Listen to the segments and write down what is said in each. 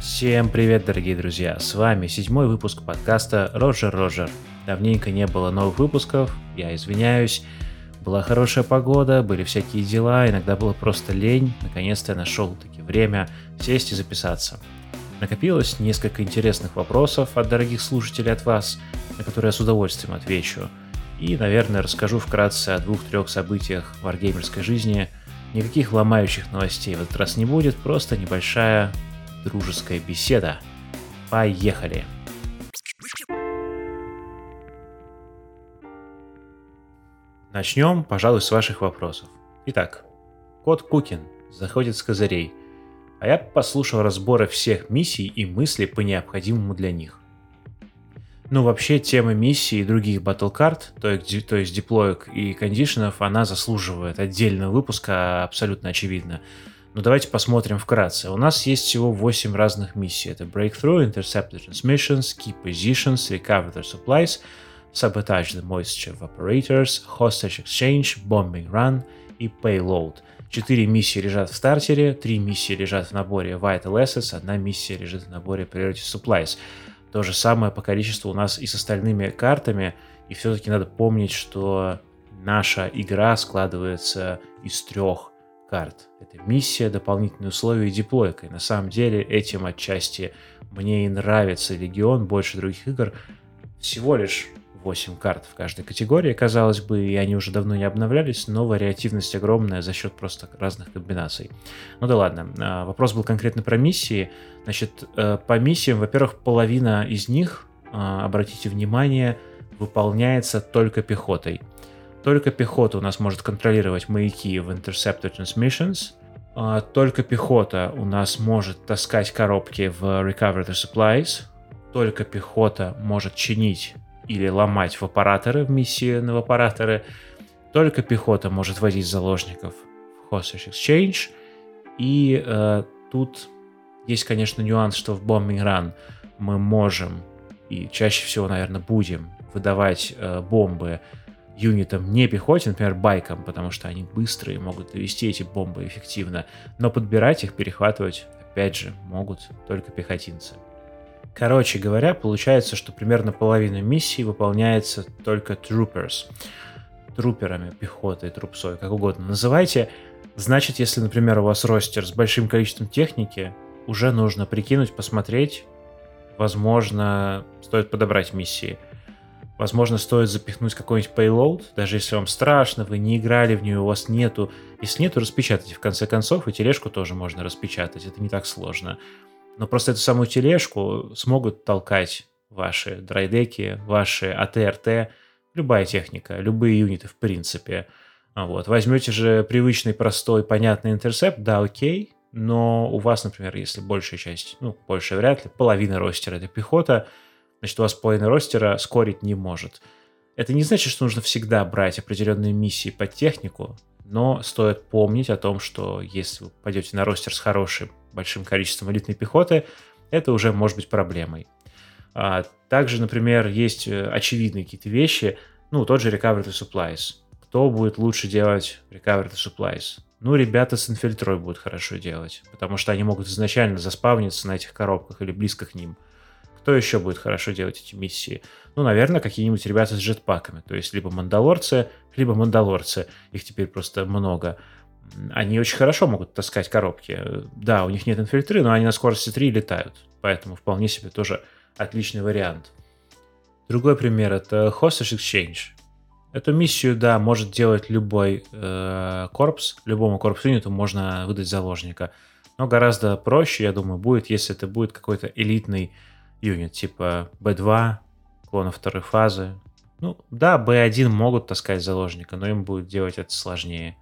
Всем привет, дорогие друзья! С вами седьмой выпуск подкаста Роджер Роджер. Давненько не было новых выпусков, я извиняюсь. Была хорошая погода, были всякие дела, иногда было просто лень. Наконец-то я нашел таки время сесть и записаться. Накопилось несколько интересных вопросов от дорогих слушателей от вас, на которые я с удовольствием отвечу. И, наверное, расскажу вкратце о двух-трех событиях варгеймерской жизни. Никаких ломающих новостей в этот раз не будет, просто небольшая дружеская беседа. Поехали! Начнем, пожалуй, с ваших вопросов. Итак, кот Кукин заходит с козырей, а я послушал разборы всех миссий и мысли по необходимому для них. Ну, вообще, тема миссий и других батлкарт, то есть, то есть диплоек и кондишенов, она заслуживает отдельного выпуска, абсолютно очевидно. Но давайте посмотрим вкратце. У нас есть всего 8 разных миссий. Это Breakthrough, Intercept the Transmissions, Key Positions, Recover the Supplies, Sabotage the Moisture Evaporators, Hostage Exchange, Bombing Run и Payload. Четыре миссии лежат в стартере, три миссии лежат в наборе Vital Assets, одна миссия лежит в наборе Priority Supplies. То же самое по количеству у нас и с остальными картами, и все-таки надо помнить, что наша игра складывается из трех карт. Это миссия, дополнительные условия и диплойка. И на самом деле этим отчасти мне и нравится Легион больше других игр. Всего лишь 8 карт в каждой категории, казалось бы, и они уже давно не обновлялись, но вариативность огромная за счет просто разных комбинаций. Ну да ладно, а, вопрос был конкретно про миссии. Значит, э, по миссиям, во-первых, половина из них, а, обратите внимание, выполняется только пехотой. Только пехота у нас может контролировать маяки в Interceptor Transmissions. А, только пехота у нас может таскать коробки в Recover the Supplies. Только пехота может чинить или ломать вапораторы в миссии на вапораторы. Только пехота может возить заложников в Hostage Exchange. И э, тут есть, конечно, нюанс, что в Bombing Run мы можем и чаще всего, наверное, будем выдавать э, бомбы юнитам не пехоте, например, байкам, потому что они быстрые, могут довести эти бомбы эффективно, но подбирать их, перехватывать, опять же, могут только пехотинцы. Короче говоря, получается, что примерно половина миссии выполняется только troopers. Труперами, пехотой, трупсой, как угодно называйте. Значит, если, например, у вас ростер с большим количеством техники, уже нужно прикинуть, посмотреть. Возможно, стоит подобрать миссии. Возможно, стоит запихнуть какой-нибудь payload, даже если вам страшно, вы не играли в нее, у вас нету. Если нету, распечатайте в конце концов, и тележку тоже можно распечатать, это не так сложно. Но просто эту самую тележку смогут толкать ваши драйдеки, ваши АТРТ, любая техника, любые юниты в принципе. Вот. Возьмете же привычный, простой, понятный интерсепт, да, окей, но у вас, например, если большая часть, ну, больше вряд ли, половина ростера это пехота – значит, у вас половина ростера скорить не может. Это не значит, что нужно всегда брать определенные миссии под технику, но стоит помнить о том, что если вы пойдете на ростер с хорошим большим количеством элитной пехоты, это уже может быть проблемой. А, также, например, есть э, очевидные какие-то вещи, ну, тот же Recovery to Supplies. Кто будет лучше делать Recovery to Supplies? Ну, ребята с инфильтрой будут хорошо делать, потому что они могут изначально заспавниться на этих коробках или близко к ним. Кто еще будет хорошо делать эти миссии? Ну, наверное, какие-нибудь ребята с джетпаками. То есть либо мандалорцы, либо мандалорцы. Их теперь просто много. Они очень хорошо могут таскать коробки. Да, у них нет инфильтры, но они на скорости 3 летают. Поэтому вполне себе тоже отличный вариант. Другой пример это Hostage Exchange. Эту миссию, да, может делать любой э, корпус. Любому корпус-юниту можно выдать заложника. Но гораздо проще, я думаю, будет, если это будет какой-то элитный юнит, типа B2, клонов второй фазы. Ну, да, B1 могут таскать заложника, но им будет делать это сложнее.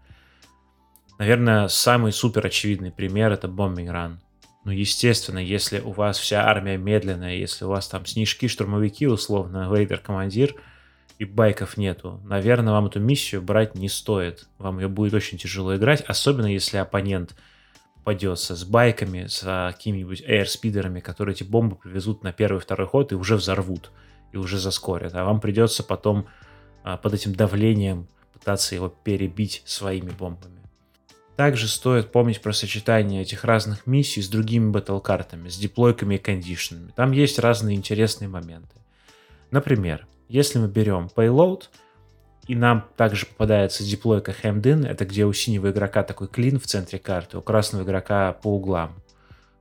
Наверное, самый супер очевидный пример это Bombing Run. Ну, естественно, если у вас вся армия медленная, если у вас там снежки, штурмовики, условно, вейдер-командир, и байков нету, наверное, вам эту миссию брать не стоит. Вам ее будет очень тяжело играть, особенно если оппонент попадется с байками, с какими-нибудь аирспидерами, которые эти бомбы привезут на первый второй ход и уже взорвут, и уже заскорят. А вам придется потом а, под этим давлением пытаться его перебить своими бомбами. Также стоит помнить про сочетание этих разных миссий с другими батл-картами, с диплойками и кондишнами. Там есть разные интересные моменты. Например, если мы берем Payload, и нам также попадается диплойка Hemmed это где у синего игрока такой клин в центре карты, у красного игрока по углам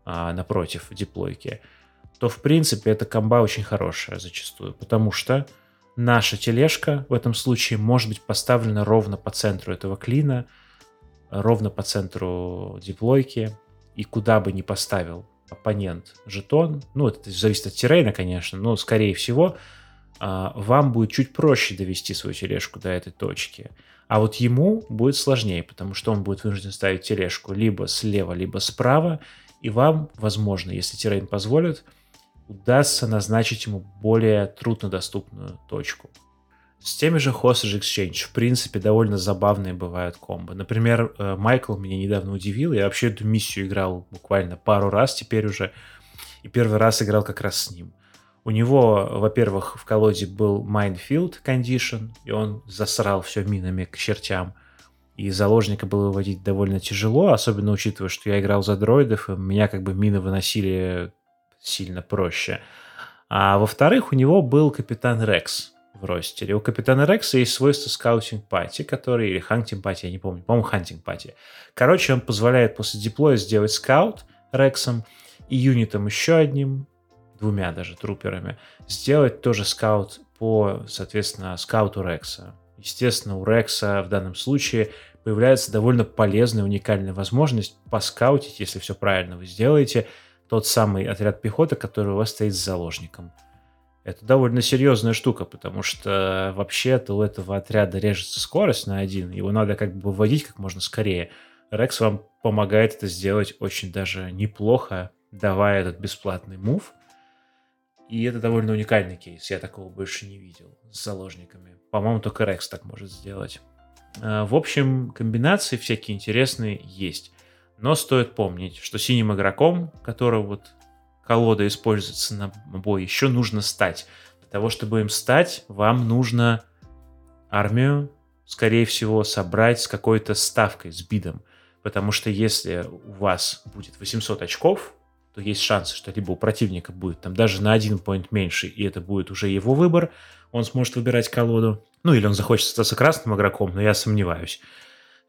а, напротив диплойки, то в принципе эта комба очень хорошая зачастую, потому что наша тележка в этом случае может быть поставлена ровно по центру этого клина, ровно по центру диплойки, и куда бы ни поставил оппонент жетон, ну, это зависит от террейна, конечно, но, скорее всего, а, вам будет чуть проще довести свою тележку до этой точки. А вот ему будет сложнее, потому что он будет вынужден ставить тележку либо слева, либо справа, и вам, возможно, если террейн позволит, удастся назначить ему более труднодоступную точку. С теми же Hostage Exchange, в принципе, довольно забавные бывают комбо. Например, э, Майкл меня недавно удивил. Я вообще эту миссию играл буквально пару раз теперь уже. И первый раз играл как раз с ним. У него, во-первых, в колоде был Minefield Condition, и он засрал все минами к чертям. И заложника было выводить довольно тяжело, особенно учитывая, что я играл за дроидов, и меня как бы мины выносили сильно проще. А во-вторых, у него был капитан Рекс в roster е. У капитана Рекса есть свойство scouting party, который, или hunting party, я не помню, по-моему, hunting party. Короче, он позволяет после deploy я сделать scout Рексом и юнитом еще одним, двумя даже trooper ами, сделать тоже scout по, соответственно, scout у Рекса. Естественно, у Рекса в данном случае появляется довольно полезная, уникальная возможность поскаутить, если все правильно вы сделаете, тот самый отряд пехоты, который у вас стоит с заложником. Это довольно серьезная штука, потому что вообще-то у этого отряда режется скорость на один, его надо как бы выводить как можно скорее. Рекс вам помогает это сделать очень даже неплохо, давая этот бесплатный мув. И это довольно уникальный кейс, я такого больше не видел с заложниками. По-моему, только Рекс так может сделать. А, в общем, комбинации всякие интересные есть. Но стоит помнить, что синим игроком, которого вот колода используется на бой, еще нужно стать. Для того, чтобы им стать, вам нужно армию, скорее всего, собрать с какой-то ставкой, с бидом. Потому что если у вас будет 800 очков, то есть шансы, что либо у противника будет там даже на один поинт меньше, и это будет уже его выбор, он сможет выбирать колоду. Ну, или он захочет остаться красным игроком, но я сомневаюсь.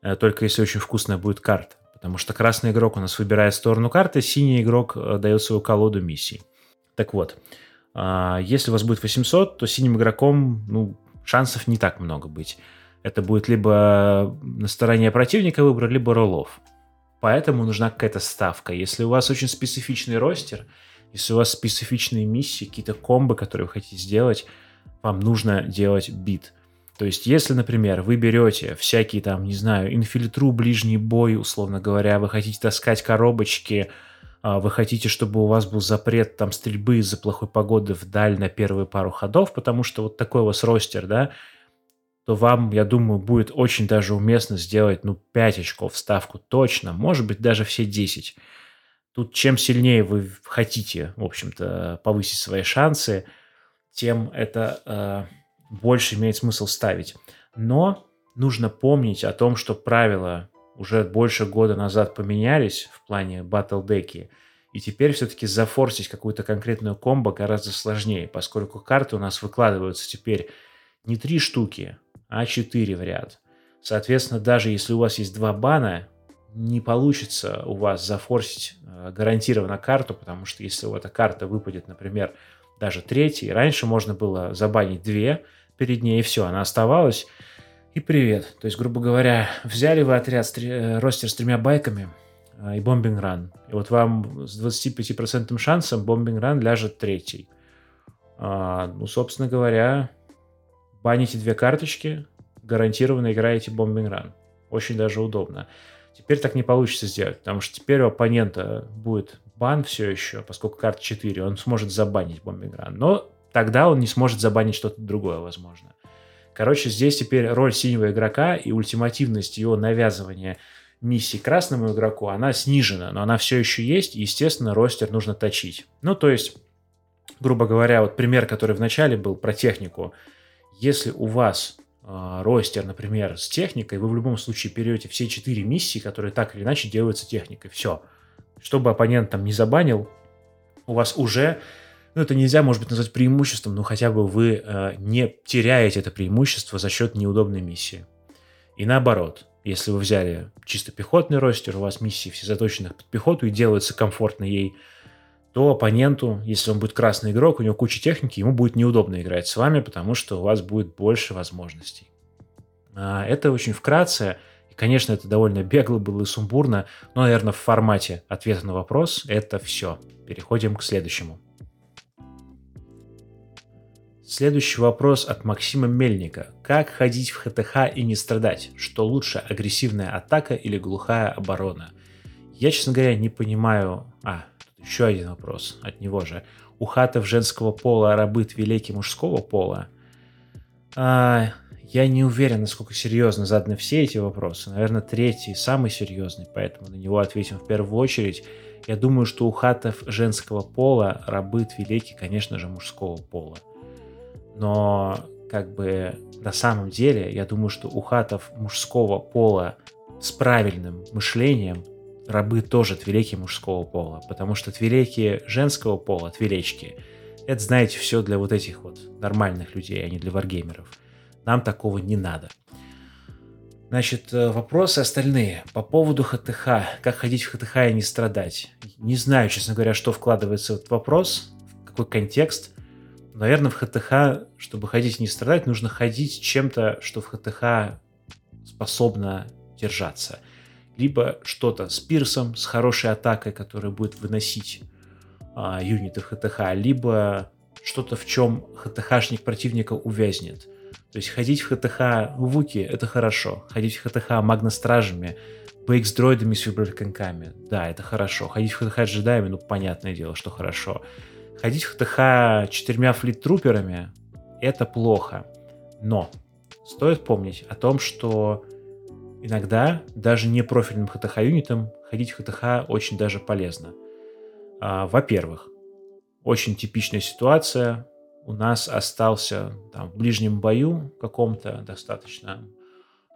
Э, только если очень вкусная будет карта. Потому что красный игрок у нас выбирает сторону карты, синий игрок э, дает свою колоду миссий. Так вот, а, если у вас будет 800, то синим игроком ну, шансов не так много быть. Это будет либо на стороне противника выбор, либо роллов. Поэтому нужна какая-то ставка. Если у вас очень специфичный ростер, если у вас специфичные миссии, какие-то комбы, которые вы хотите сделать, вам нужно делать бит. То есть, если, например, вы берете всякие там, не знаю, инфильтру, ближний бой, условно говоря, вы хотите таскать коробочки, а, вы хотите, чтобы у вас был запрет там стрельбы из-за плохой погоды вдаль на первые пару ходов, потому что вот такой у вас ростер, да, то вам, я думаю, будет очень даже уместно сделать, ну, 5 очков ставку точно, может быть, даже все 10. Тут чем сильнее вы хотите, в общем-то, повысить свои шансы, тем это э, больше имеет смысл ставить. Но нужно помнить о том, что правила уже больше года назад поменялись в плане Deck, и теперь все-таки зафорсить какую-то конкретную комбо гораздо сложнее, поскольку карты у нас выкладываются теперь не три штуки, а четыре в ряд. Соответственно, даже если у вас есть два бана, не получится у вас зафорсить э, гарантированно карту, потому что если у этой карта выпадет, например, даже третий, раньше можно было забанить две, перед ней, и все, она оставалась. И привет. То есть, грубо говоря, взяли вы отряд, э, ростер с тремя байками э, и бомбинг ран. И вот вам с 25% шансом бомбинг ран ляжет третий. А, ну, собственно говоря, баните две карточки, гарантированно играете бомбинг ран. Очень даже удобно. Теперь так не получится сделать, потому что теперь у оппонента будет бан все еще, поскольку карта 4, он сможет забанить бомбинг ран. Но тогда он не сможет забанить что-то другое, возможно. Короче, здесь теперь роль синего игрока и ультимативность его навязывания миссий красному игроку, она снижена, но она все еще есть, и, естественно, ростер нужно точить. Ну, то есть, грубо говоря, вот пример, который в начале был про технику. Если у вас э, ростер, например, с техникой, вы в любом случае берете все четыре миссии, которые так или иначе делаются техникой. Все. Чтобы оппонент там не забанил, у вас уже ну, это нельзя, может быть, назвать преимуществом, но хотя бы вы э, не теряете это преимущество за счет неудобной миссии. И наоборот, если вы взяли чисто пехотный ростер, у вас миссии все заточены под пехоту и делается комфортно ей, то оппоненту, если он будет красный игрок, у него куча техники, ему будет неудобно играть с вами, потому что у вас будет больше возможностей. А, это очень вкратце. И, конечно, это довольно бегло было и сумбурно, но, наверное, в формате ответа на вопрос это все. Переходим к следующему. Следующий вопрос от Максима Мельника. Как ходить в ХТХ и не страдать? Что лучше, агрессивная атака или глухая оборона? Я, честно говоря, не понимаю... А, тут еще один вопрос от него же. У хатов женского пола рабы твилейки мужского пола? А, я не уверен, насколько серьезно заданы все эти вопросы. Наверное, третий самый серьезный, поэтому на него ответим в первую очередь. Я думаю, что у хатов женского пола рабы твилеки, конечно же, мужского пола. Но как бы на самом деле я думаю, что у хатов мужского пола с правильным мышлением рабы тоже твилеки мужского пола, потому что твилеки женского пола, твилечки, это, знаете, все для вот этих вот нормальных людей, а не для варгеймеров. Нам такого не надо. Значит, э, вопросы остальные. По поводу ХТХ. Как ходить в ХТХ и не страдать? Не знаю, честно говоря, что вкладывается в этот вопрос, в какой контекст. Наверное, в ХТХ, чтобы ходить и не страдать, нужно ходить чем-то, что в ХТХ способно держаться. Либо что-то с пирсом, с хорошей атакой, которая будет выносить а, юниты в ХТХ, либо что-то, в чем ХТХшник противника увязнет. То есть ходить в ХТХ Вуки — это хорошо. Ходить в ХТХ Магна-стражами, BX-дроидами с виброклинками — да, это хорошо. Ходить в ХТХ джедаями — ну, понятное дело, что хорошо. Ходить в ХТХ четырьмя флит-труперами — это плохо. Но стоит помнить о том, что иногда даже не профильным ХТХ-юнитом ходить в ХТХ очень даже полезно. А, во-первых, очень типичная ситуация. У нас остался там, в ближнем бою каком-то достаточно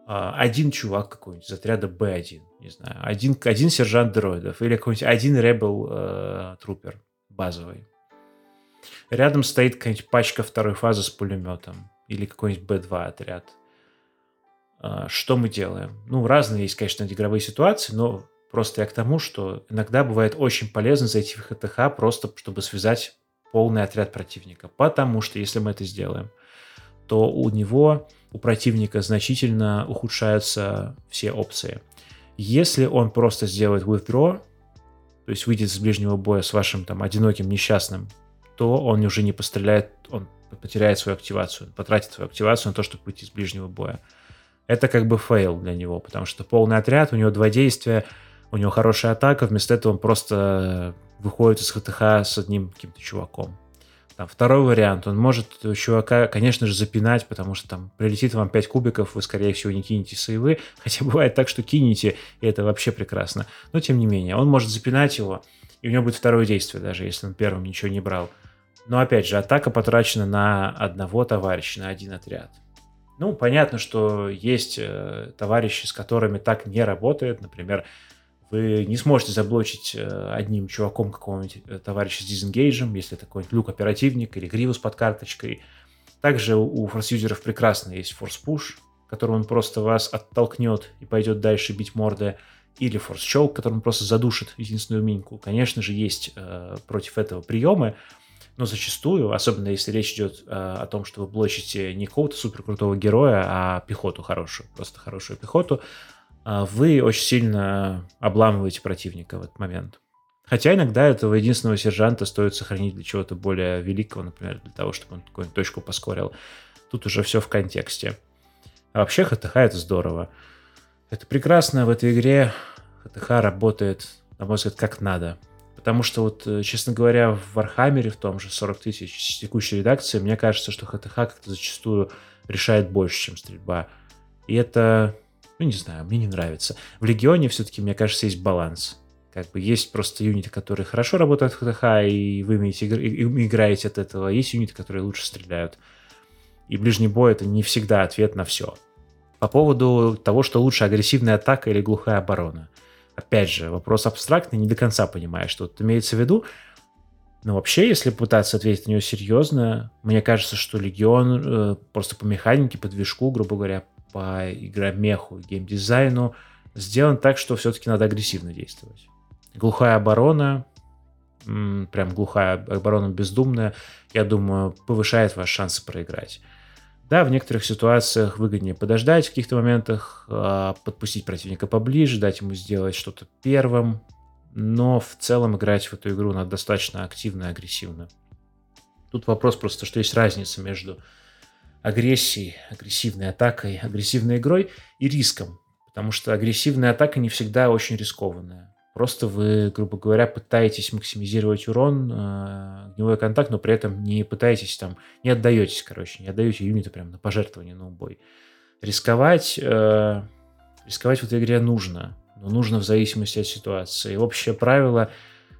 а, один чувак какой-нибудь из отряда B1, не знаю, один, один сержант дроидов или какой-нибудь один ребел э, трупер базовый. Рядом стоит какая-нибудь пачка второй фазы с пулеметом или какой-нибудь B2 отряд. А, что мы делаем? Ну, разные есть, конечно, игровые ситуации, но просто я к тому, что иногда бывает очень полезно зайти в ХТХ просто, чтобы связать полный отряд противника. Потому что если мы это сделаем, то у него, у противника значительно ухудшаются все опции. Если он просто сделает withdraw, то есть выйдет из ближнего боя с вашим там одиноким несчастным то он уже не постреляет, он потеряет свою активацию, потратит свою активацию на то, чтобы выйти из ближнего боя. Это как бы fail для него, потому что полный отряд, у него два действия, у него хорошая атака, вместо этого он просто выходит из ХТХ с одним каким-то чуваком. Там, второй вариант, он может чувака, конечно же, запинать, потому что там прилетит вам 5 кубиков, вы, скорее всего, не кинете save ы, хотя бывает так, что кинете, и это вообще прекрасно. Но, тем не менее, он может запинать его, и у него будет второе действие, даже если он первым ничего не брал. Но опять же, атака потрачена на одного товарища, на один отряд. Ну, понятно, что есть э, товарищи, с которыми так не работает. Например, вы не сможете заблочить э, одним чуваком какого-нибудь э, товарища с дизенгейджем, если это какой-нибудь люк-оперативник или гривус под карточкой. Также у форс-юзеров прекрасно есть форс-пуш, которым он просто вас оттолкнет и пойдет дальше бить морды, или форс-челк, которым просто задушит единственную миньку. Конечно же, есть э, против этого приемы, но зачастую, особенно если речь идет э, о том, что вы блочите не какого-то супер крутого героя, а пехоту хорошую, просто хорошую пехоту, вы очень сильно обламываете противника в этот момент. Хотя иногда этого единственного сержанта стоит сохранить для чего-то более великого, например, для того, чтобы он какую-нибудь точку поскорил. Тут уже все в контексте. А вообще ХТХ это здорово. Это прекрасно в этой игре. ХТХ работает, на мой взгляд, как надо. Потому что вот, э, честно говоря, в Вархаммере, в том же 40 тысяч с текущей редакции, мне кажется, что ХТХ как-то зачастую решает больше, чем стрельба. И это ну, не знаю, мне не нравится. В Легионе все-таки, мне кажется, есть баланс. Как бы есть просто юниты, которые хорошо работают в ХТХ, и вы умеете, и играете от этого. Есть юниты, которые лучше стреляют. И ближний бой — это не всегда ответ на все. По поводу того, что лучше агрессивная атака или глухая оборона. Опять же, вопрос абстрактный, не до конца понимаю, что тут имеется в виду. Но вообще, если пытаться ответить на него серьезно, мне кажется, что Легион э, просто по механике, по движку, грубо говоря, по игромеху, геймдизайну сделан так, что все-таки надо агрессивно действовать. Глухая оборона, прям глухая оборона бездумная, я думаю, повышает ваши шансы проиграть. Да, в некоторых ситуациях выгоднее подождать в каких-то моментах, а, подпустить противника поближе, дать ему сделать что-то первым, но в целом играть в эту игру надо достаточно активно и агрессивно. Тут вопрос просто, что есть разница между агрессией, агрессивной атакой, агрессивной игрой и риском. Потому что агрессивная атака не всегда очень рискованная. Просто вы, грубо говоря, пытаетесь максимизировать урон, э, огневой контакт, но при этом не пытаетесь там, не отдаетесь, короче, не отдаете юниты прям на пожертвование, на убой. Рисковать, э, рисковать в этой игре нужно, но нужно в зависимости от ситуации. Общее правило,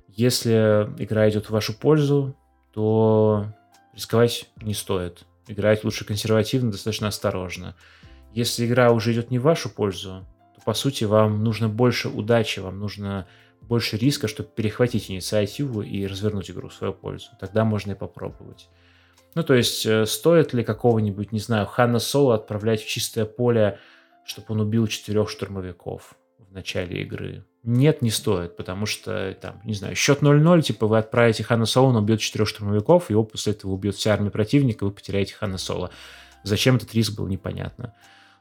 если игра идет в вашу пользу, то рисковать не стоит играть лучше консервативно, достаточно осторожно. Если игра уже идет не в вашу пользу, то, по сути, вам нужно больше удачи, вам нужно больше риска, чтобы перехватить инициативу и развернуть игру в свою пользу. Тогда можно и попробовать. Ну, то есть, э, стоит ли какого-нибудь, не знаю, Ханна Соло отправлять в чистое поле, чтобы он убил четырех штурмовиков в начале игры? Нет, не стоит, потому что, там, не знаю, счет 0-0, типа вы отправите Хана Соло, он убьет четырех штурмовиков, его после этого убьет вся армия противника, вы потеряете Хана Соло. Зачем этот риск был, непонятно.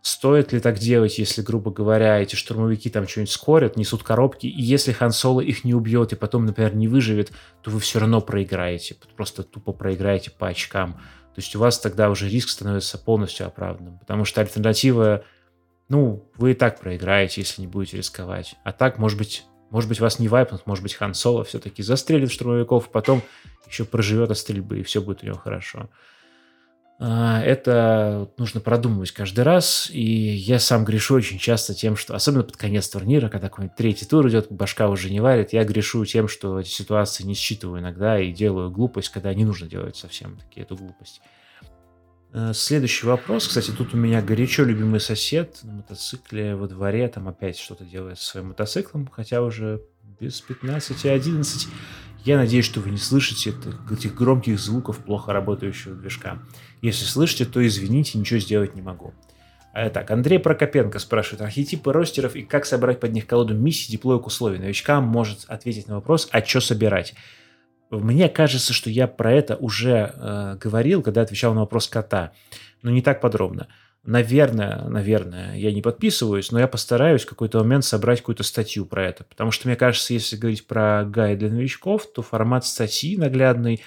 Стоит ли так делать, если, грубо говоря, эти штурмовики там что-нибудь скорят, несут коробки, и если Хан Соло их не убьет и потом, например, не выживет, то вы все равно проиграете, просто тупо проиграете по очкам. То есть у вас тогда уже риск становится полностью оправданным, потому что альтернатива ну, вы и так проиграете, если не будете рисковать. А так, может быть, может быть, вас не вайпнут, может быть, Хан Соло все-таки застрелит штурмовиков, потом еще проживет от стрельбы, и все будет у него хорошо. А, это нужно продумывать каждый раз, и я сам грешу очень часто тем, что, особенно под конец турнира, когда какой-нибудь третий тур идет, башка уже не варит, я грешу тем, что эти ситуации не считываю иногда и делаю глупость, когда не нужно делать совсем таки эту глупость. Э, следующий вопрос. Кстати, тут у меня горячо любимый сосед на мотоцикле во дворе. Там опять что-то делает со своим мотоциклом, хотя уже без 15-11. Я надеюсь, что вы не слышите этих громких звуков плохо работающего движка. Если слышите, то извините, ничего сделать не могу. А, так, Андрей Прокопенко спрашивает, архетипы ростеров и как собрать под них колоду миссий, диплоек условий. Новичкам может ответить на вопрос, а что собирать. Мне кажется, что я про это уже э, говорил, когда отвечал на вопрос кота, но не так подробно. Наверное, наверное, я не подписываюсь, но я постараюсь в какой-то момент собрать какую-то статью про это. Потому что, мне кажется, если говорить про гайд для новичков, то формат статьи наглядный,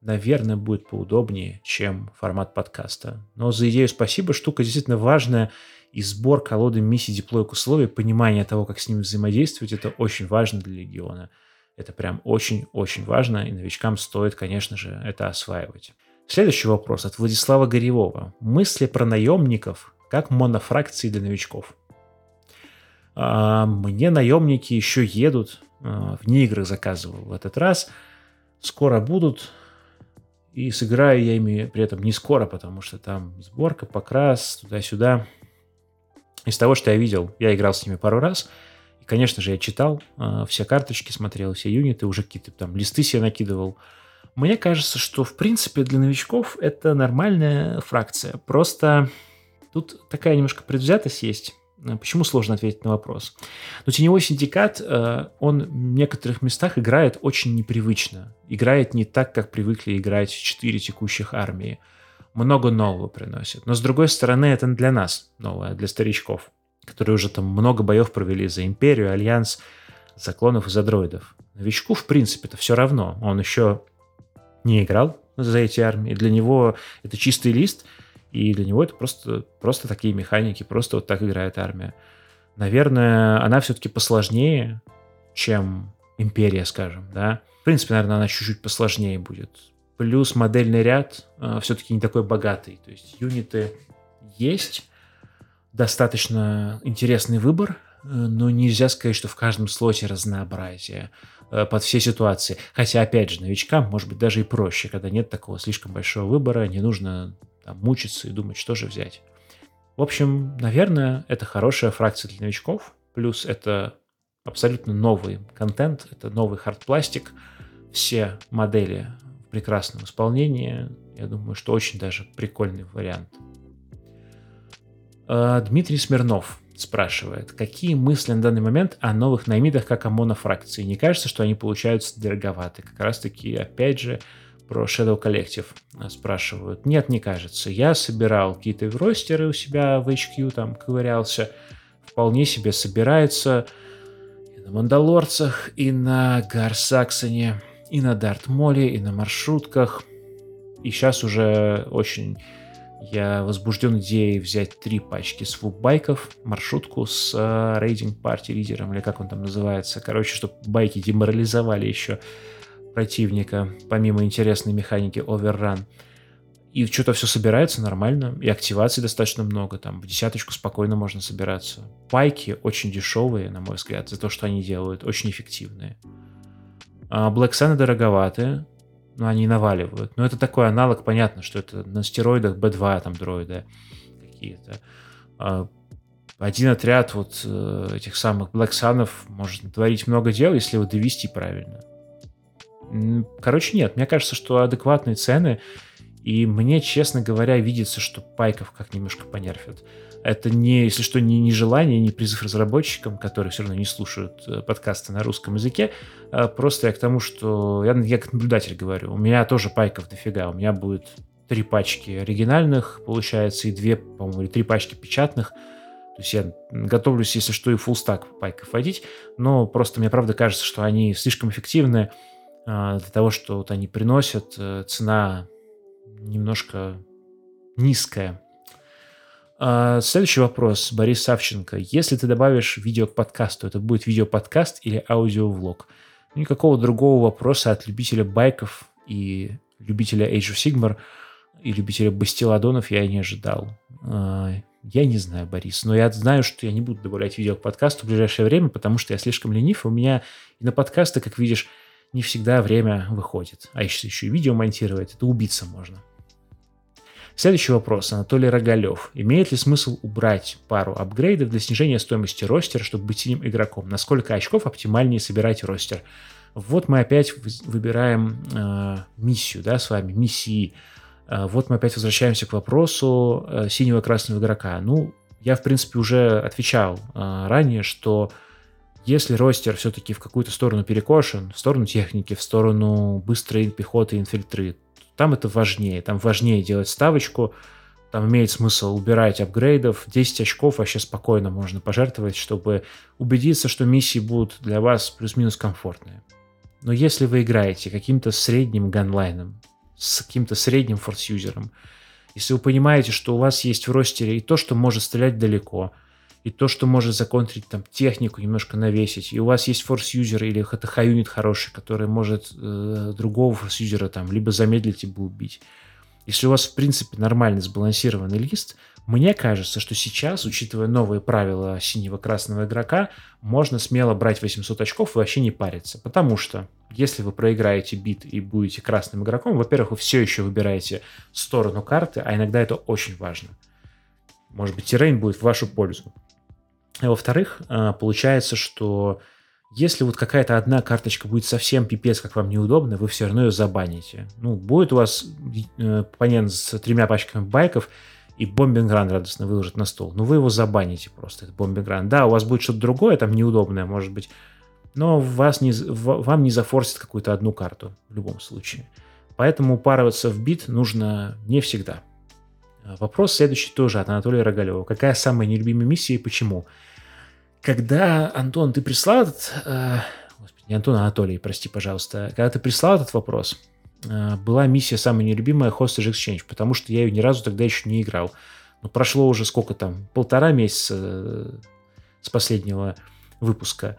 наверное, будет поудобнее, чем формат подкаста. Но за идею спасибо, штука действительно важная, и сбор колоды миссий, диплоек условий, понимание того, как с ними взаимодействовать, это очень важно для региона. Это прям очень-очень важно, и новичкам стоит, конечно же, это осваивать. Следующий вопрос от Владислава Горевого. Мысли про наемников как монофракции для новичков. А, мне наемники еще едут, а, вне заказывал в этот раз. Скоро будут, и сыграю я ими при этом не скоро, потому что там сборка, покрас, туда-сюда. Из того, что я видел, я играл с ними пару раз – Конечно же, я читал э, все карточки, смотрел все юниты, уже какие-то там листы себе накидывал. Мне кажется, что в принципе для новичков это нормальная фракция. Просто тут такая немножко предвзятость есть. Э, почему сложно ответить на вопрос? Но теневой синдикат, э, он в некоторых местах играет очень непривычно. Играет не так, как привыкли играть четыре текущих армии. Много нового приносит. Но с другой стороны, это для нас новое, для старичков которые уже там много боев провели за Империю, Альянс, за клонов и за дроидов. Новичку, в принципе, это все равно. Он еще не играл за эти армии. Для него это чистый лист, и для него это просто, просто такие механики, просто вот так играет армия. Наверное, она все-таки посложнее, чем Империя, скажем, да. В принципе, наверное, она чуть-чуть посложнее будет. Плюс модельный ряд э, все-таки не такой богатый. То есть юниты есть, достаточно интересный выбор, э, но нельзя сказать, что в каждом слоте разнообразие э, под все ситуации. Хотя, опять же, новичкам может быть даже и проще, когда нет такого слишком большого выбора, не нужно там, мучиться и думать, что же взять. В общем, наверное, это хорошая фракция для новичков, плюс это абсолютно новый контент, это новый хардпластик, все модели в прекрасном исполнении, я думаю, что очень даже прикольный вариант. А, Дмитрий Смирнов спрашивает, какие мысли на данный момент о новых наймидах как о монофракции? Не кажется, что они получаются дороговаты? Как раз таки, опять же, про Shadow Collective спрашивают. Нет, не кажется. Я собирал какие-то ростеры у себя в HQ, там ковырялся. Вполне себе собирается и на Мандалорцах, и на Гарсаксоне, и на Дарт Моле, и на маршрутках. И сейчас уже очень я возбужден идеей взять три пачки свуп-байков, маршрутку с э, рейдинг парти лидером, или как он там называется. Короче, чтобы байки деморализовали еще противника, помимо интересной механики Overrun. И что-то все собирается нормально, и активаций достаточно много, там в десяточку спокойно можно собираться. Пайки очень дешевые, на мой взгляд, за то, что они делают, очень эффективные. А Black Sun дороговатые, ну, они наваливают. Но это такой аналог, понятно, что это на стероидах B2 там дроиды какие-то. А, один отряд вот э, этих самых Black Sun'ов может творить много дел, если его довести правильно. Короче, нет, мне кажется, что адекватные цены, и мне, честно говоря, видится, что пайков как немножко понерфят. Это не, если что, не, не желание, не призыв разработчикам, которые все равно не слушают э, подкасты на русском языке. А просто я к тому, что я, я как наблюдатель говорю, у меня тоже пайков дофига. У меня будет три пачки оригинальных, получается, и две, по-моему, или три пачки печатных. То есть я готовлюсь, если что, и full стак пайков водить, но просто мне правда кажется, что они слишком эффективны а, для того, что вот они приносят. Э, цена немножко низкая следующий вопрос. Борис Савченко. Если ты добавишь видео к подкасту, это будет видеоподкаст или аудиовлог? Никакого другого вопроса от любителя байков и любителя Age of Sigmar и любителя бастиладонов я не ожидал. А, я не знаю, Борис, но я знаю, что я не буду добавлять видео к подкасту в ближайшее время, потому что я слишком ленив, у меня и на подкасты, как видишь, не всегда время выходит. А если еще и видео монтировать, это убиться можно. Следующий вопрос. Анатолий Рогалев. Имеет ли смысл убрать пару апгрейдов для снижения стоимости ростера, чтобы быть синим игроком? Насколько очков оптимальнее собирать ростер? Вот мы опять выбираем э, миссию, да, с вами, миссии. Э, вот мы опять возвращаемся к вопросу э, синего и красного игрока. Ну, я, в принципе, уже отвечал э, ранее, что если ростер все-таки в какую-то сторону перекошен, в сторону техники, в сторону быстрой пехоты, инфильтры, там это важнее. Там важнее делать ставочку, там имеет смысл убирать апгрейдов. 10 очков вообще спокойно можно пожертвовать, чтобы убедиться, что миссии будут для вас плюс-минус комфортные. Но если вы играете каким-то средним ганлайном, с каким-то средним форс-юзером, если вы понимаете, что у вас есть в ростере и то, что может стрелять далеко – и то, что может законтрить там технику, немножко навесить, и у вас есть форс-юзер или это хаюнит хороший, который может э, другого форс-юзера там либо замедлить, либо убить. Если у вас, в принципе, нормальный сбалансированный лист, мне кажется, что сейчас, учитывая новые правила синего-красного игрока, можно смело брать 800 очков и вообще не париться. Потому что, если вы проиграете бит и будете красным игроком, во-первых, вы все еще выбираете сторону карты, а иногда это очень важно. Может быть, террейн будет в вашу пользу. А во-вторых, а, получается, что если вот какая-то одна карточка будет совсем пипец, как вам неудобно, вы все равно ее забаните. Ну, будет у вас э, оппонент с тремя пачками байков, и бомбингран радостно выложит на стол. Ну, вы его забаните просто, этот бомбингран. Да, у вас будет что-то другое, там неудобное, может быть, но вас не, вам не зафорсит какую-то одну карту в любом случае. Поэтому упарываться в бит нужно не всегда. Вопрос следующий тоже от Анатолия Рогалева. Какая самая нелюбимая миссия и почему? Когда, Антон, ты прислал этот... Э, господи, не Антон, а Анатолий, прости, пожалуйста. Когда ты прислал этот вопрос, э, была миссия самая нелюбимая Hostage Exchange, потому что я ее ни разу тогда еще не играл. Но прошло уже сколько там, полтора месяца э, с последнего выпуска.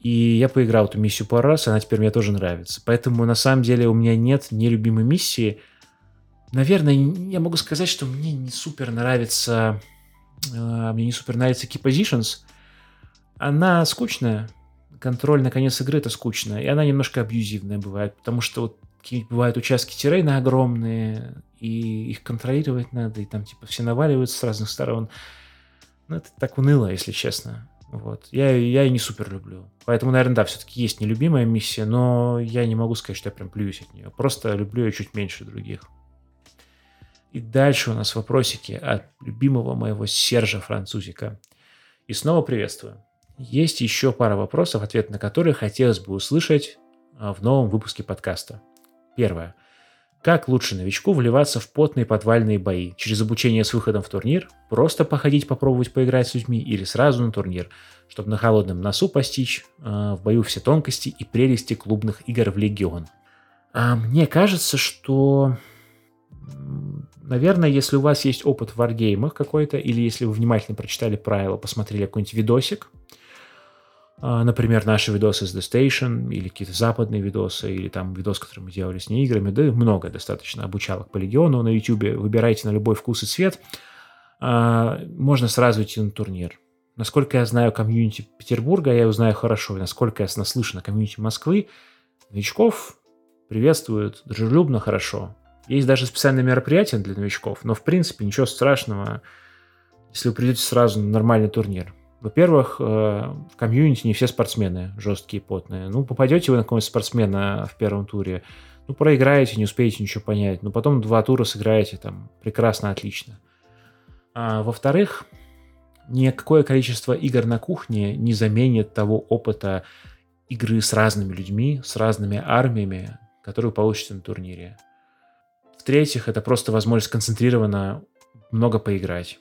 И я поиграл эту миссию пару раз, она теперь мне тоже нравится. Поэтому на самом деле у меня нет нелюбимой миссии. Наверное, я могу сказать, что мне не супер нравится э, мне не супер нравится Key Positions. Она скучная, контроль на конец игры это скучно, и она немножко абьюзивная бывает, потому что вот бывают участки террейна огромные, и их контролировать надо, и там типа все наваливаются с разных сторон. Ну, это так уныло, если честно. Вот. Я, я и не супер люблю. Поэтому, наверное, да, все-таки есть нелюбимая миссия, но я не могу сказать, что я прям плююсь от нее. Просто люблю ее чуть меньше других. И дальше у нас вопросики от любимого моего Сержа Французика. И снова приветствую. Есть еще пара вопросов, ответ на которые хотелось бы услышать а, в новом выпуске подкаста. Первое. Как лучше новичку вливаться в потные подвальные бои? Через обучение с выходом в турнир? Просто походить, попробовать поиграть с людьми? Или сразу на турнир? Чтобы на холодном носу постичь э, в бою все тонкости и прелести клубных игр в Легион. А мне кажется, что... Наверное, если у вас есть опыт в варгеймах какой-то, или если вы внимательно прочитали правила, посмотрели какой-нибудь видосик, например, наши видосы с The Station, или какие-то западные видосы, или там видос, который мы делали с неиграми, да много достаточно обучалок по Легиону на YouTube. Выбирайте на любой вкус и цвет. А, можно сразу идти на турнир. Насколько я знаю комьюнити Петербурга, я его знаю хорошо. Насколько я наслышан о комьюнити Москвы, новичков приветствуют дружелюбно, хорошо. Есть даже специальные мероприятия для новичков, но в принципе ничего страшного, если вы придете сразу на нормальный турнир. Во-первых, э, в комьюнити не все спортсмены жесткие, потные. Ну, попадете вы на какого-нибудь спортсмена в первом туре, ну, проиграете, не успеете ничего понять. Но потом два тура сыграете там прекрасно, отлично. А, во-вторых, никакое количество игр на кухне не заменит того опыта игры с разными людьми, с разными армиями, которые вы получите на турнире. В-третьих, это просто возможность концентрированно много поиграть.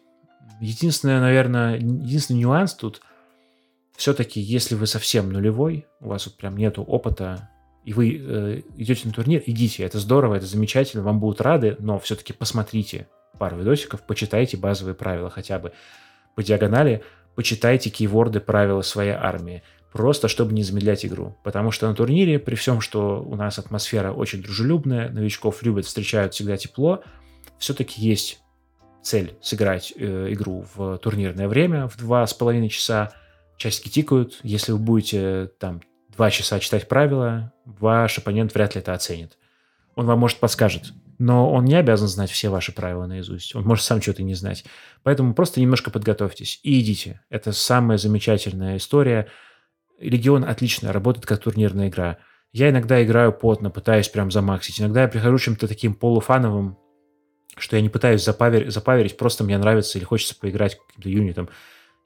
Единственное, наверное, единственный нюанс тут все-таки, если вы совсем нулевой, у вас вот прям нету опыта, и вы э, идете на турнир, идите, это здорово, это замечательно, вам будут рады, но все-таки посмотрите пару видосиков, почитайте базовые правила хотя бы по диагонали, почитайте кейворды правила своей армии, просто чтобы не замедлять игру. Потому что на турнире, при всем, что у нас атмосфера очень дружелюбная, новичков любят, встречают всегда тепло, все-таки есть цель сыграть э, игру в турнирное время в два с половиной часа. Часики тикают. Если вы будете там два часа читать правила, ваш оппонент вряд ли это оценит. Он вам, может, подскажет, но он не обязан знать все ваши правила наизусть. Он может сам что-то не знать. Поэтому просто немножко подготовьтесь и идите. Это самая замечательная история. Регион отлично работает как турнирная игра. Я иногда играю потно, пытаюсь прям замаксить. Иногда я прихожу чем-то таким полуфановым, что я не пытаюсь запавер, запаверить, просто мне нравится или хочется поиграть каким-то юнитом.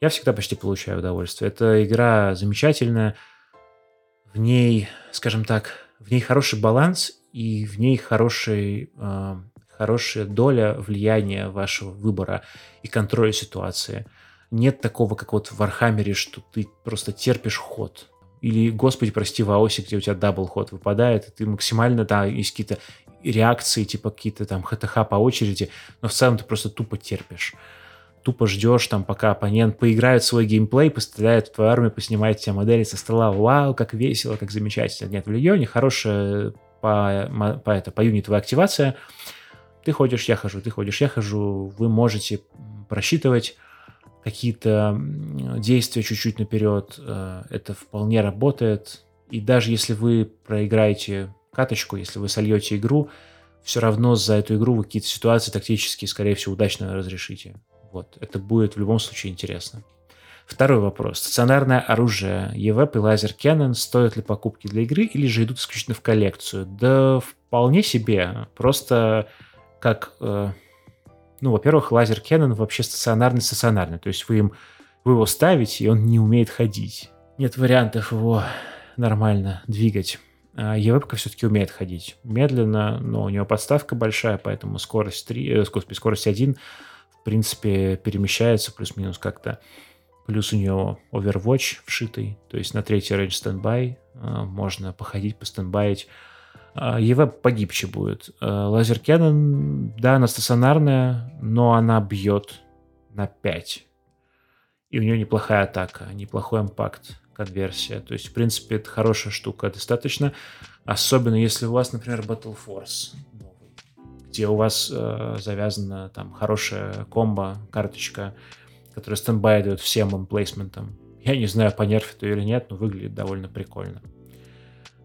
Я всегда почти получаю удовольствие. Эта игра замечательная, в ней, скажем так, в ней хороший баланс и в ней хороший, э, хорошая доля влияния вашего выбора и контроля ситуации. Нет такого, как вот в Вархаммере, что ты просто терпишь ход. Или, господи, прости, в AoS е, где у тебя double ход выпадает, и ты максимально, да, есть какие-то реакции, типа какие-то там ХТХ по очереди, но в целом ты просто тупо терпишь. Тупо ждешь там, пока оппонент поиграет свой геймплей, постреляет в твою армию, поснимает тебе модели со стола. Вау, как весело, как замечательно. Нет, в Легионе хорошая по, по, это, по юнитовая активация. Ты ходишь, я хожу, ты ходишь, я хожу. Вы можете просчитывать какие-то действия чуть-чуть наперед. Э, это вполне работает. И даже если вы проиграете каточку, если вы сольете игру, все равно за эту игру вы какие-то ситуации тактические, скорее всего, удачно разрешите. Вот, это будет в любом случае интересно. Второй вопрос. Стационарное оружие EVP и лазер Canon стоят ли покупки для игры или же идут исключительно в коллекцию? Да вполне себе. Просто как... Э, ну, во-первых, laser cannon вообще стационарный-стационарный. То есть вы, им, вы его ставите, и он не умеет ходить. Нет вариантов его нормально двигать. А E-Web ка все-таки умеет ходить медленно, но у нее подставка большая, поэтому скорость 3, э, господи, скорость 1 в принципе перемещается плюс-минус как-то. Плюс у нее Overwatch вшитый, то есть на третий range standby э, можно походить, постендбаить. А E-Web погибче будет. Э, laser cannon, да, она стационарная, но она бьет на 5. И у нее неплохая атака, неплохой impact конверсия. То есть, в принципе, это хорошая штука достаточно. Особенно если у вас, например, Battle Force где у вас э, завязана там хорошая комбо, карточка, которая standby дает всем emplacement ам. Я не знаю, понерфит ее или нет, но выглядит довольно прикольно.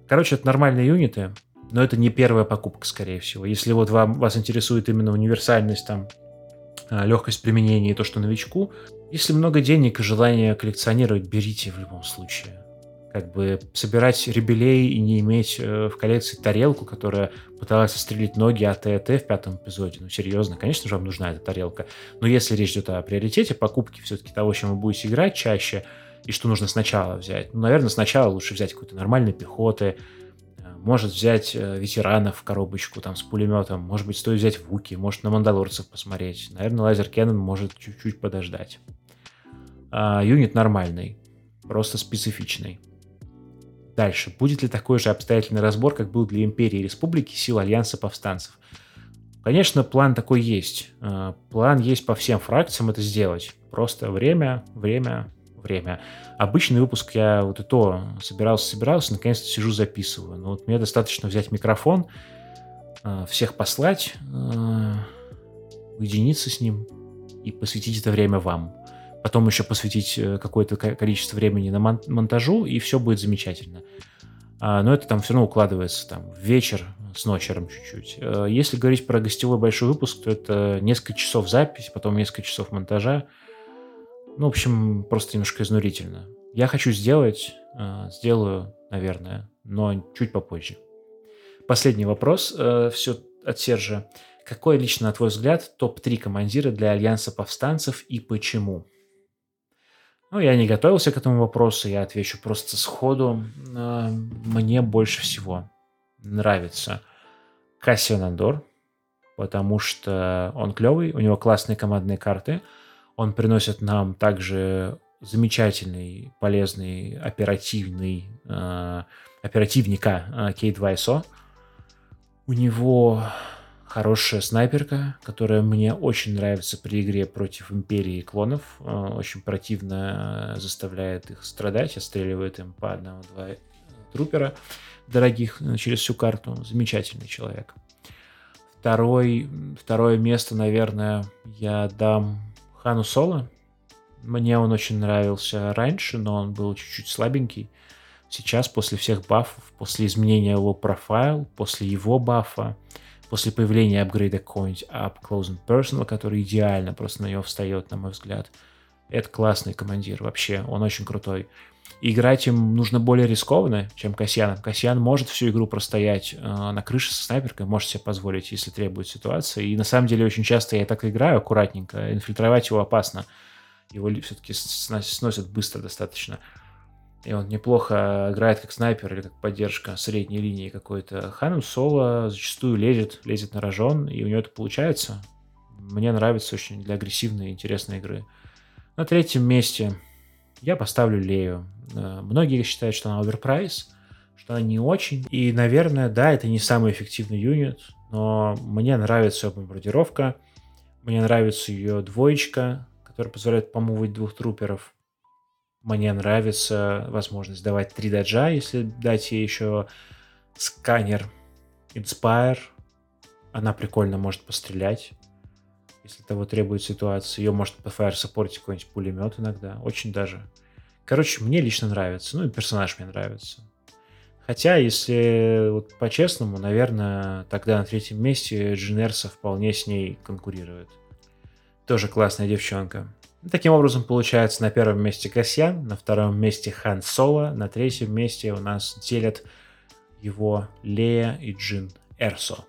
Короче, это нормальные юниты, но это не первая покупка, скорее всего. Если вот вам, вас интересует именно универсальность, там, а, легкость применения и то, что новичку, если много денег и желание коллекционировать, берите в любом случае. Как бы собирать ребелей и не иметь э, в коллекции тарелку, которая пыталась стрелить ноги от ТЭТ в пятом эпизоде. Ну, серьезно, конечно же, вам нужна эта тарелка. Но если речь идет о приоритете покупки все-таки того, чем вы будете играть чаще, и что нужно сначала взять, ну, наверное, сначала лучше взять какой-то нормальной пехоты, может взять э, ветеранов в коробочку там с пулеметом, может быть, стоит взять Вуки, может на Мандалорцев посмотреть. Наверное, Лазер Кеннон может чуть-чуть подождать. А, юнит нормальный, просто специфичный. Дальше. Будет ли такой же обстоятельный разбор, как был для Империи и Республики сил Альянса повстанцев? Конечно, план такой есть. А, план есть по всем фракциям это сделать. Просто время, время, время. Обычный выпуск я вот и то собирался-собирался, наконец-то сижу записываю. Но вот мне достаточно взять микрофон, э, всех послать, э, уединиться с ним и посвятить это время вам. Потом еще посвятить э, какое-то количество времени на монтажу, и все будет замечательно. А, но это там все равно укладывается там в вечер с ночером чуть-чуть. Если говорить про гостевой большой выпуск, то это несколько часов записи, потом несколько часов монтажа. Ну, в общем, просто немножко изнурительно. Я хочу сделать, э, сделаю, наверное, но чуть попозже. Последний вопрос, э, все от Сержа. Какой лично, на твой взгляд, топ-3 командира для Альянса повстанцев и почему? Ну, я не готовился к этому вопросу, я отвечу просто сходу. Э, мне больше всего нравится Кассиан Андор, потому что он клевый, у него классные командные карты – он приносит нам также замечательный, полезный, оперативный э, оперативника э, Кейт Вайсо. У него хорошая снайперка, которая мне очень нравится при игре против Империи клонов. Э, очень противно заставляет их страдать, отстреливает им по одному-два трупера дорогих э, через всю карту. Замечательный человек. Второй, второе место, наверное, я дам Хану Соло. Мне он очень нравился раньше, но он был чуть-чуть слабенький. Сейчас, после всех бафов, после изменения его профайл, после его бафа, после появления апгрейда какого-нибудь Up Close and Personal, который идеально просто на него встает, на мой взгляд, это классный командир вообще, он очень крутой. Играть им нужно более рискованно, чем Касьяном. Касьян может всю игру простоять э, на крыше со снайперкой, может себе позволить, если требует ситуация. И на самом деле очень часто я так играю аккуратненько, инфильтровать его опасно. Его все-таки сносят быстро достаточно. И он неплохо играет как снайпер или как поддержка средней линии какой-то. Ханом Соло зачастую лезет, лезет на рожон, и у него это получается. Мне нравится очень для агрессивной и интересной игры. На третьем месте я поставлю Лею. Э, многие считают, что она оверпрайс, что она не очень. И, наверное, да, это не самый эффективный юнит, но мне нравится ее бомбардировка, мне нравится ее двоечка, которая позволяет помывать двух труперов. Мне нравится возможность давать 3 даджа, если дать ей еще сканер Inspire. Она прикольно может пострелять если того требует ситуация. Ее может по фаер саппортить какой-нибудь пулемет иногда. Очень даже. Короче, мне лично нравится. Ну и персонаж мне нравится. Хотя, если вот по-честному, наверное, тогда на третьем месте Джинерса вполне с ней конкурирует. Тоже классная девчонка. Таким образом, получается, на первом месте Касьян, на втором месте Хан Соло, на третьем месте у нас делят его Лея и Джин Эрсо.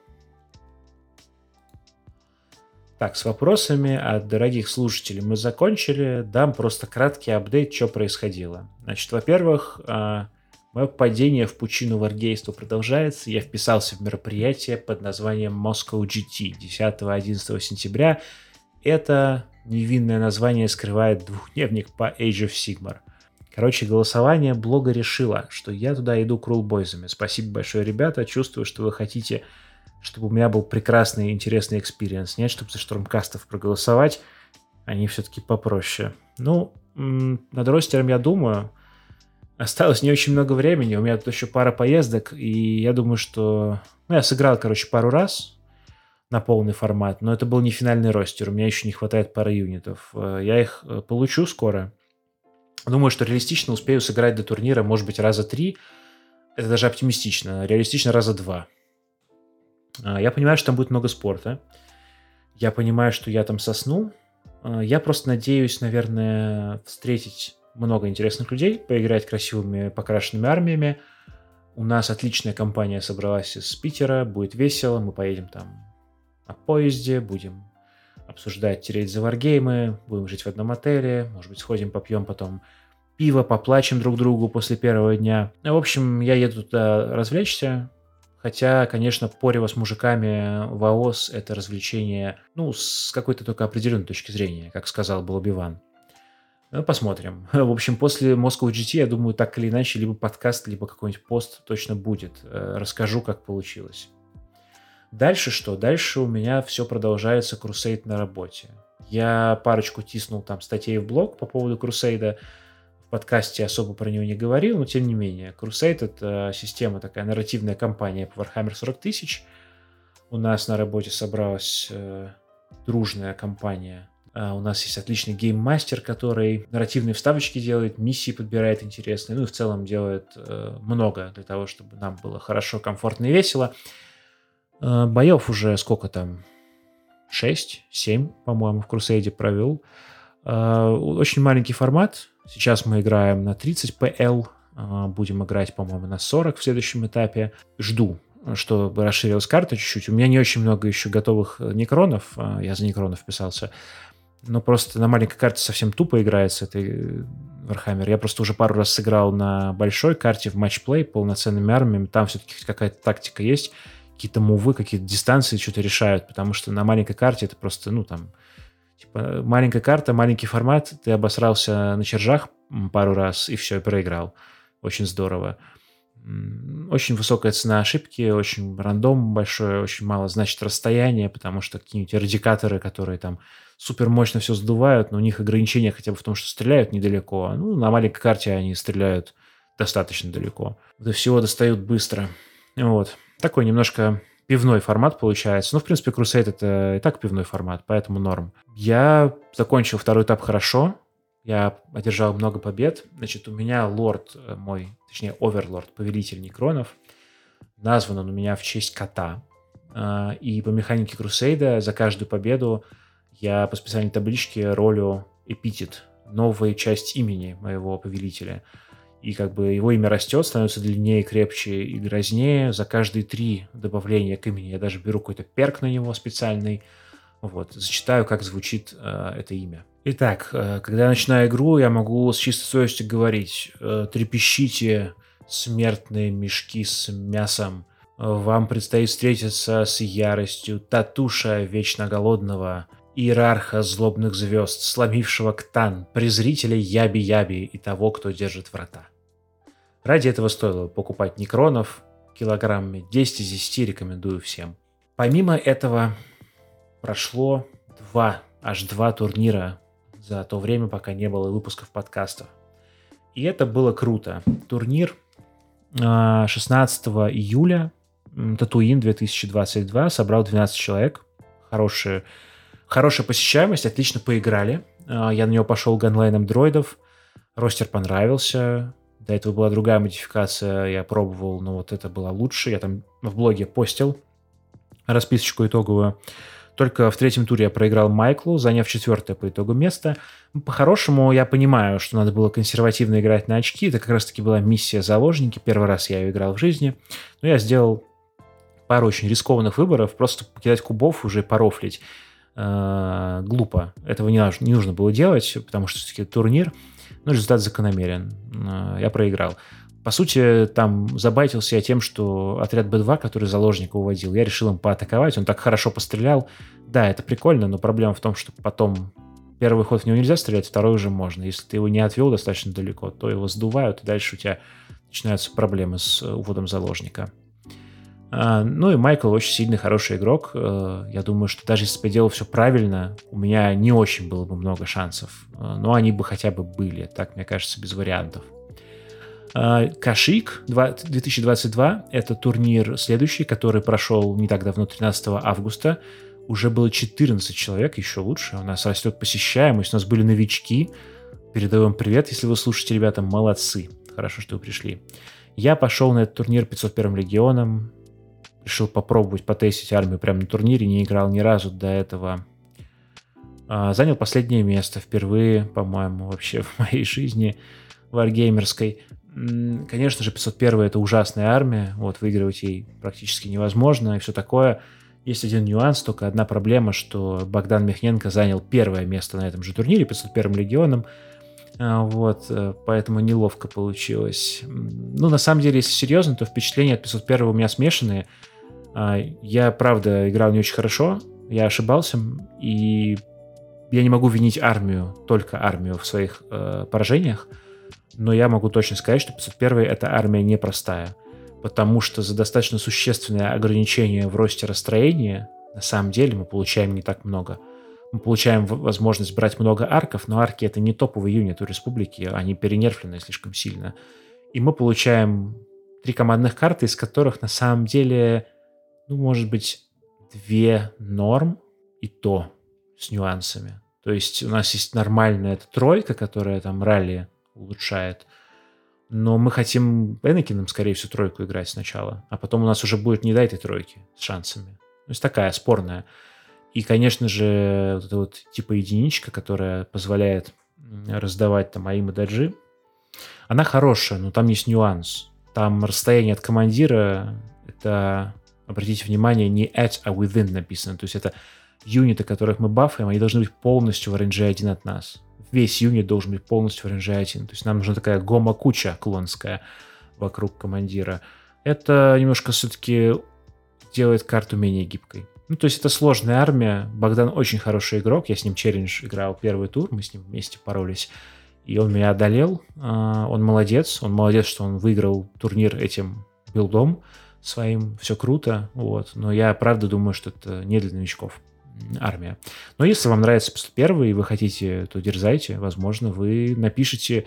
Так, с вопросами от дорогих слушателей мы закончили. Дам просто краткий апдейт, что происходило. Значит, во-первых, а, мое падение в пучину варгейства продолжается. Я вписался в мероприятие под названием Moscow GT 10-11 сентября. Это невинное название скрывает двухдневник по Age of Sigmar. Короче, голосование блога решило, что я туда иду Kruleboyz ами. Спасибо большое, ребята. Чувствую, что вы хотите чтобы у меня был прекрасный интересный experience. Нет, чтобы за Stormcast ов проголосовать, они все-таки попроще. Ну, над roster ом я думаю. Осталось не очень много времени, у меня тут еще пара поездок, и я думаю, что... Ну, я сыграл, короче, пару раз. на полный формат, но это был не финальный ростер, у меня еще не хватает пары юнитов. Э, я их э, получу скоро. Думаю, что реалистично успею сыграть до турнира, может быть, раза три. Это даже оптимистично. Реалистично раза два. А, я понимаю, что там будет много спорта. Я понимаю, что я там сосну. А, я просто надеюсь, наверное, встретить много интересных людей, поиграть красивыми покрашенными армиями. У нас отличная компания собралась из Питера, будет весело, мы поедем там на поезде, будем обсуждать, тереть за варгеймы, будем жить в одном отеле, может быть, сходим, попьем потом пиво, поплачем друг другу после первого дня. В общем, я еду туда развлечься, Хотя, конечно, порево с мужиками в это развлечение, ну, с какой-то только определенной точки зрения, как сказал был Оби-Ван. Ну, посмотрим. В общем, после Moscow GT, я думаю, так или иначе, либо подкаст, либо какой-нибудь пост точно будет. Э, расскажу, как получилось. Дальше что? Дальше у меня все продолжается крусейд на работе. Я парочку тиснул там статей в блог по поводу крусейда. Подкасте особо про него не говорил, но тем не менее. Crusade — это система, такая нарративная кампания по Warhammer 40 тысяч. У нас на работе собралась э, дружная компания Uh, у нас есть отличный гейммастер, который нарративные вставочки делает, миссии подбирает интересные, ну и в целом делает uh, много для того, чтобы нам было хорошо, комфортно и весело. Uh, боев уже сколько там? 6, 7, по-моему, в Крусейде провел. Очень маленький формат. Сейчас мы играем на 30 PL, будем играть, по-моему, на 40 в следующем этапе. Жду, чтобы расширилась карта чуть-чуть. У меня не очень много еще готовых некронов, я за некронов вписался. Но просто на маленькой карте совсем тупо играется этой Warhammer. Я просто уже пару раз сыграл на большой карте в матчплей полноценными армиями. Там все-таки какая-то тактика есть. Какие-то мувы, какие-то дистанции что-то решают. Потому что на маленькой карте это просто, ну, там... Типа, маленькая карта, маленький формат. Ты обосрался на чержах пару раз и все, проиграл. Очень здорово. Очень высокая цена ошибки, очень рандом большой, очень мало значит расстояние, потому что какие-нибудь радикаторы, которые там супер мощно все сдувают, но у них ограничения хотя бы в том, что стреляют недалеко. Ну, на маленькой карте они стреляют достаточно далеко. До всего достают быстро. Вот. Такой немножко пивной формат получается. Ну, в принципе, Crusade это и так пивной формат, поэтому норм. Я закончил второй этап хорошо. Я одержал много побед. Значит, у меня лорд э, мой, точнее, оверлорд, повелитель Некронов. Назван он у меня в честь кота. А, и по механике Крусейда за каждую победу я по специальной табличке ролю эпитет, новая часть имени моего повелителя. И как бы его имя растет, становится длиннее, крепче и грознее. За каждые три добавления к имени я даже беру какой-то перк на него специальный. Вот, зачитаю, как звучит э, это имя. Итак, э, когда я начинаю игру, я могу с чистой совестью говорить. Э, трепещите, смертные мешки с мясом. Вам предстоит встретиться с яростью Татуша Вечно Голодного – иерарха злобных звезд, сломившего Ктан, презрителя Яби-Яби и того, кто держит врата. Ради этого стоило покупать некронов килограммами 10 из 10 рекомендую всем. Помимо этого прошло два, аж два турнира за то время, пока не было выпусков подкастов. И это было круто. Турнир 16 а, июля Татуин 2022 собрал 12 человек. Хорошие Хорошая посещаемость, отлично поиграли. А, я на него пошел ганлайном дроидов. Ростер понравился. До этого была другая модификация, я пробовал, но вот это было лучше. Я там в блоге постил расписочку итоговую. Только в третьем туре я проиграл Майклу, заняв четвертое по итогу место. Ну, по-хорошему, я понимаю, что надо было консервативно играть на очки. Это как раз-таки была миссия заложники. Первый раз я ее играл в жизни. Но я сделал пару очень рискованных выборов. Просто покидать кубов, уже порофлить э, глупо. Этого не, не нужно было делать, потому что все-таки турнир, но результат закономерен. Э, я проиграл. По сути, там забайтился я тем, что отряд Б2, который заложника уводил, я решил им поатаковать, он так хорошо пострелял. Да, это прикольно, но проблема в том, что потом первый ход в него нельзя стрелять, второй уже можно. Если ты его не отвел достаточно далеко, то его сдувают, и дальше у тебя начинаются проблемы с уводом заложника. А, ну и Майкл очень сильный, хороший игрок. Э, я думаю, что даже если бы делал все правильно, у меня не очень было бы много шансов. Э, но они бы хотя бы были, так мне кажется, без вариантов. А, Кашик 2022 — это турнир следующий, который прошел не так давно, 13 августа. Уже было 14 человек, еще лучше. У нас растет посещаемость, у нас были новички. Передаю вам привет, если вы слушаете, ребята, молодцы. Хорошо, что вы пришли. Я пошел на этот турнир 501 легионом. Решил попробовать потестить армию прямо на турнире. Не играл ни разу до этого. А, занял последнее место впервые, по-моему, вообще в моей жизни варгеймерской. Конечно же, 501 это ужасная армия, вот выигрывать ей практически невозможно и все такое. Есть один нюанс, только одна проблема, что Богдан Михненко занял первое место на этом же турнире 501 легионом, а, вот, э, поэтому неловко получилось. Ну, на самом деле, если серьезно, то впечатления от 501 у меня смешанные. А, я, правда, играл не очень хорошо, я ошибался, и я не могу винить армию, только армию в своих э, поражениях, но я могу точно сказать, что 501 это армия непростая, потому что за достаточно существенное ограничение в росте расстроения на самом деле мы получаем не так много. Мы получаем возможность брать много арков, но арки это не топовый юнит у республики, они перенерфлены слишком сильно. И мы получаем три командных карты, из которых на самом деле, ну, может быть, две норм и то с нюансами. То есть у нас есть нормальная эта тройка, которая там ралли улучшает. Но мы хотим Энакином, скорее всего, тройку играть сначала. А потом у нас уже будет не до этой тройки с шансами. То есть такая спорная. И, конечно же, вот эта вот типа единичка, которая позволяет раздавать там АИМ и даджи, она хорошая, но там есть нюанс. Там расстояние от командира, это, обратите внимание, не at, а within написано. То есть это юниты, которых мы бафаем, они должны быть полностью в RNG 1 от нас весь юнит должен быть полностью в рейнже 1. То есть нам нужна такая гома-куча клонская вокруг командира. Это немножко все-таки делает карту менее гибкой. Ну, то есть это сложная армия. Богдан очень хороший игрок. Я с ним челлендж играл первый тур, мы с ним вместе поролись. И он меня одолел. А, он молодец. Он молодец, что он выиграл турнир этим билдом своим. Все круто. Вот. Но я правда думаю, что это не для новичков армия. Но если вам нравится первый и вы хотите, то дерзайте. Возможно, вы напишите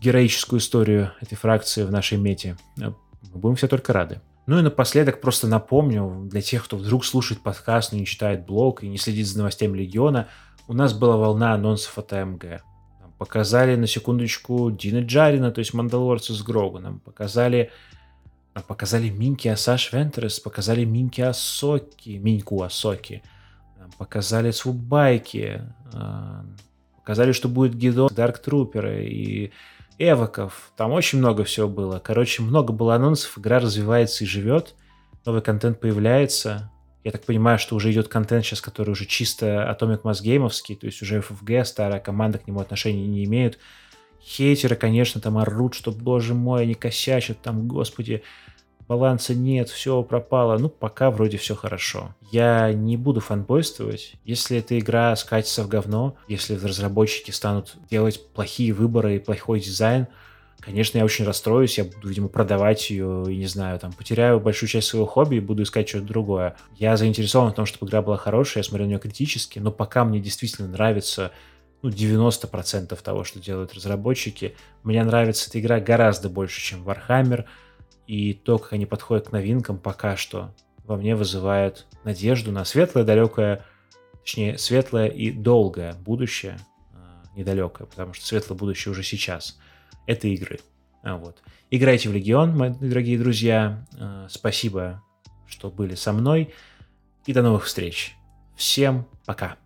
героическую историю этой фракции в нашей мете. Мы будем все только рады. Ну и напоследок просто напомню, для тех, кто вдруг слушает подкаст, но не читает блог и не следит за новостями Легиона, у нас была волна анонсов от АМГ. Показали на секундочку Дина Джарина, то есть Мандалорца с Гроганом. Показали показали Минки Асаш Вентерес, показали Минки Асоки, Миньку Асоки показали свубайки, а, показали, что будет Гидо, Дарк Труперы и эвоков. Там очень много всего было. Короче, много было анонсов, игра развивается и живет, новый контент появляется. Я так понимаю, что уже идет контент сейчас, который уже чисто Atomic Mass геймовский, то есть уже FFG, старая команда к нему отношения не имеют. Хейтеры, конечно, там орут, что, боже мой, они косячат, там, господи, баланса нет, все пропало. Ну, пока вроде все хорошо. Я не буду фанбойствовать. Если эта игра скатится в говно, если разработчики станут делать плохие выборы и плохой дизайн, Конечно, я очень расстроюсь, я буду, видимо, продавать ее, и не знаю, там, потеряю большую часть своего хобби и буду искать что-то другое. Я заинтересован в том, чтобы игра была хорошая, я смотрю на нее критически, но пока мне действительно нравится ну, 90% того, что делают разработчики. Мне нравится эта игра гораздо больше, чем Warhammer, и то, как они подходят к новинкам, пока что во мне вызывает надежду на светлое, далекое, точнее, светлое и долгое будущее, а, недалекое, потому что светлое будущее уже сейчас. Это игры. А, вот. Играйте в Легион, мои дорогие друзья. А, спасибо, что были со мной. И до новых встреч. Всем пока.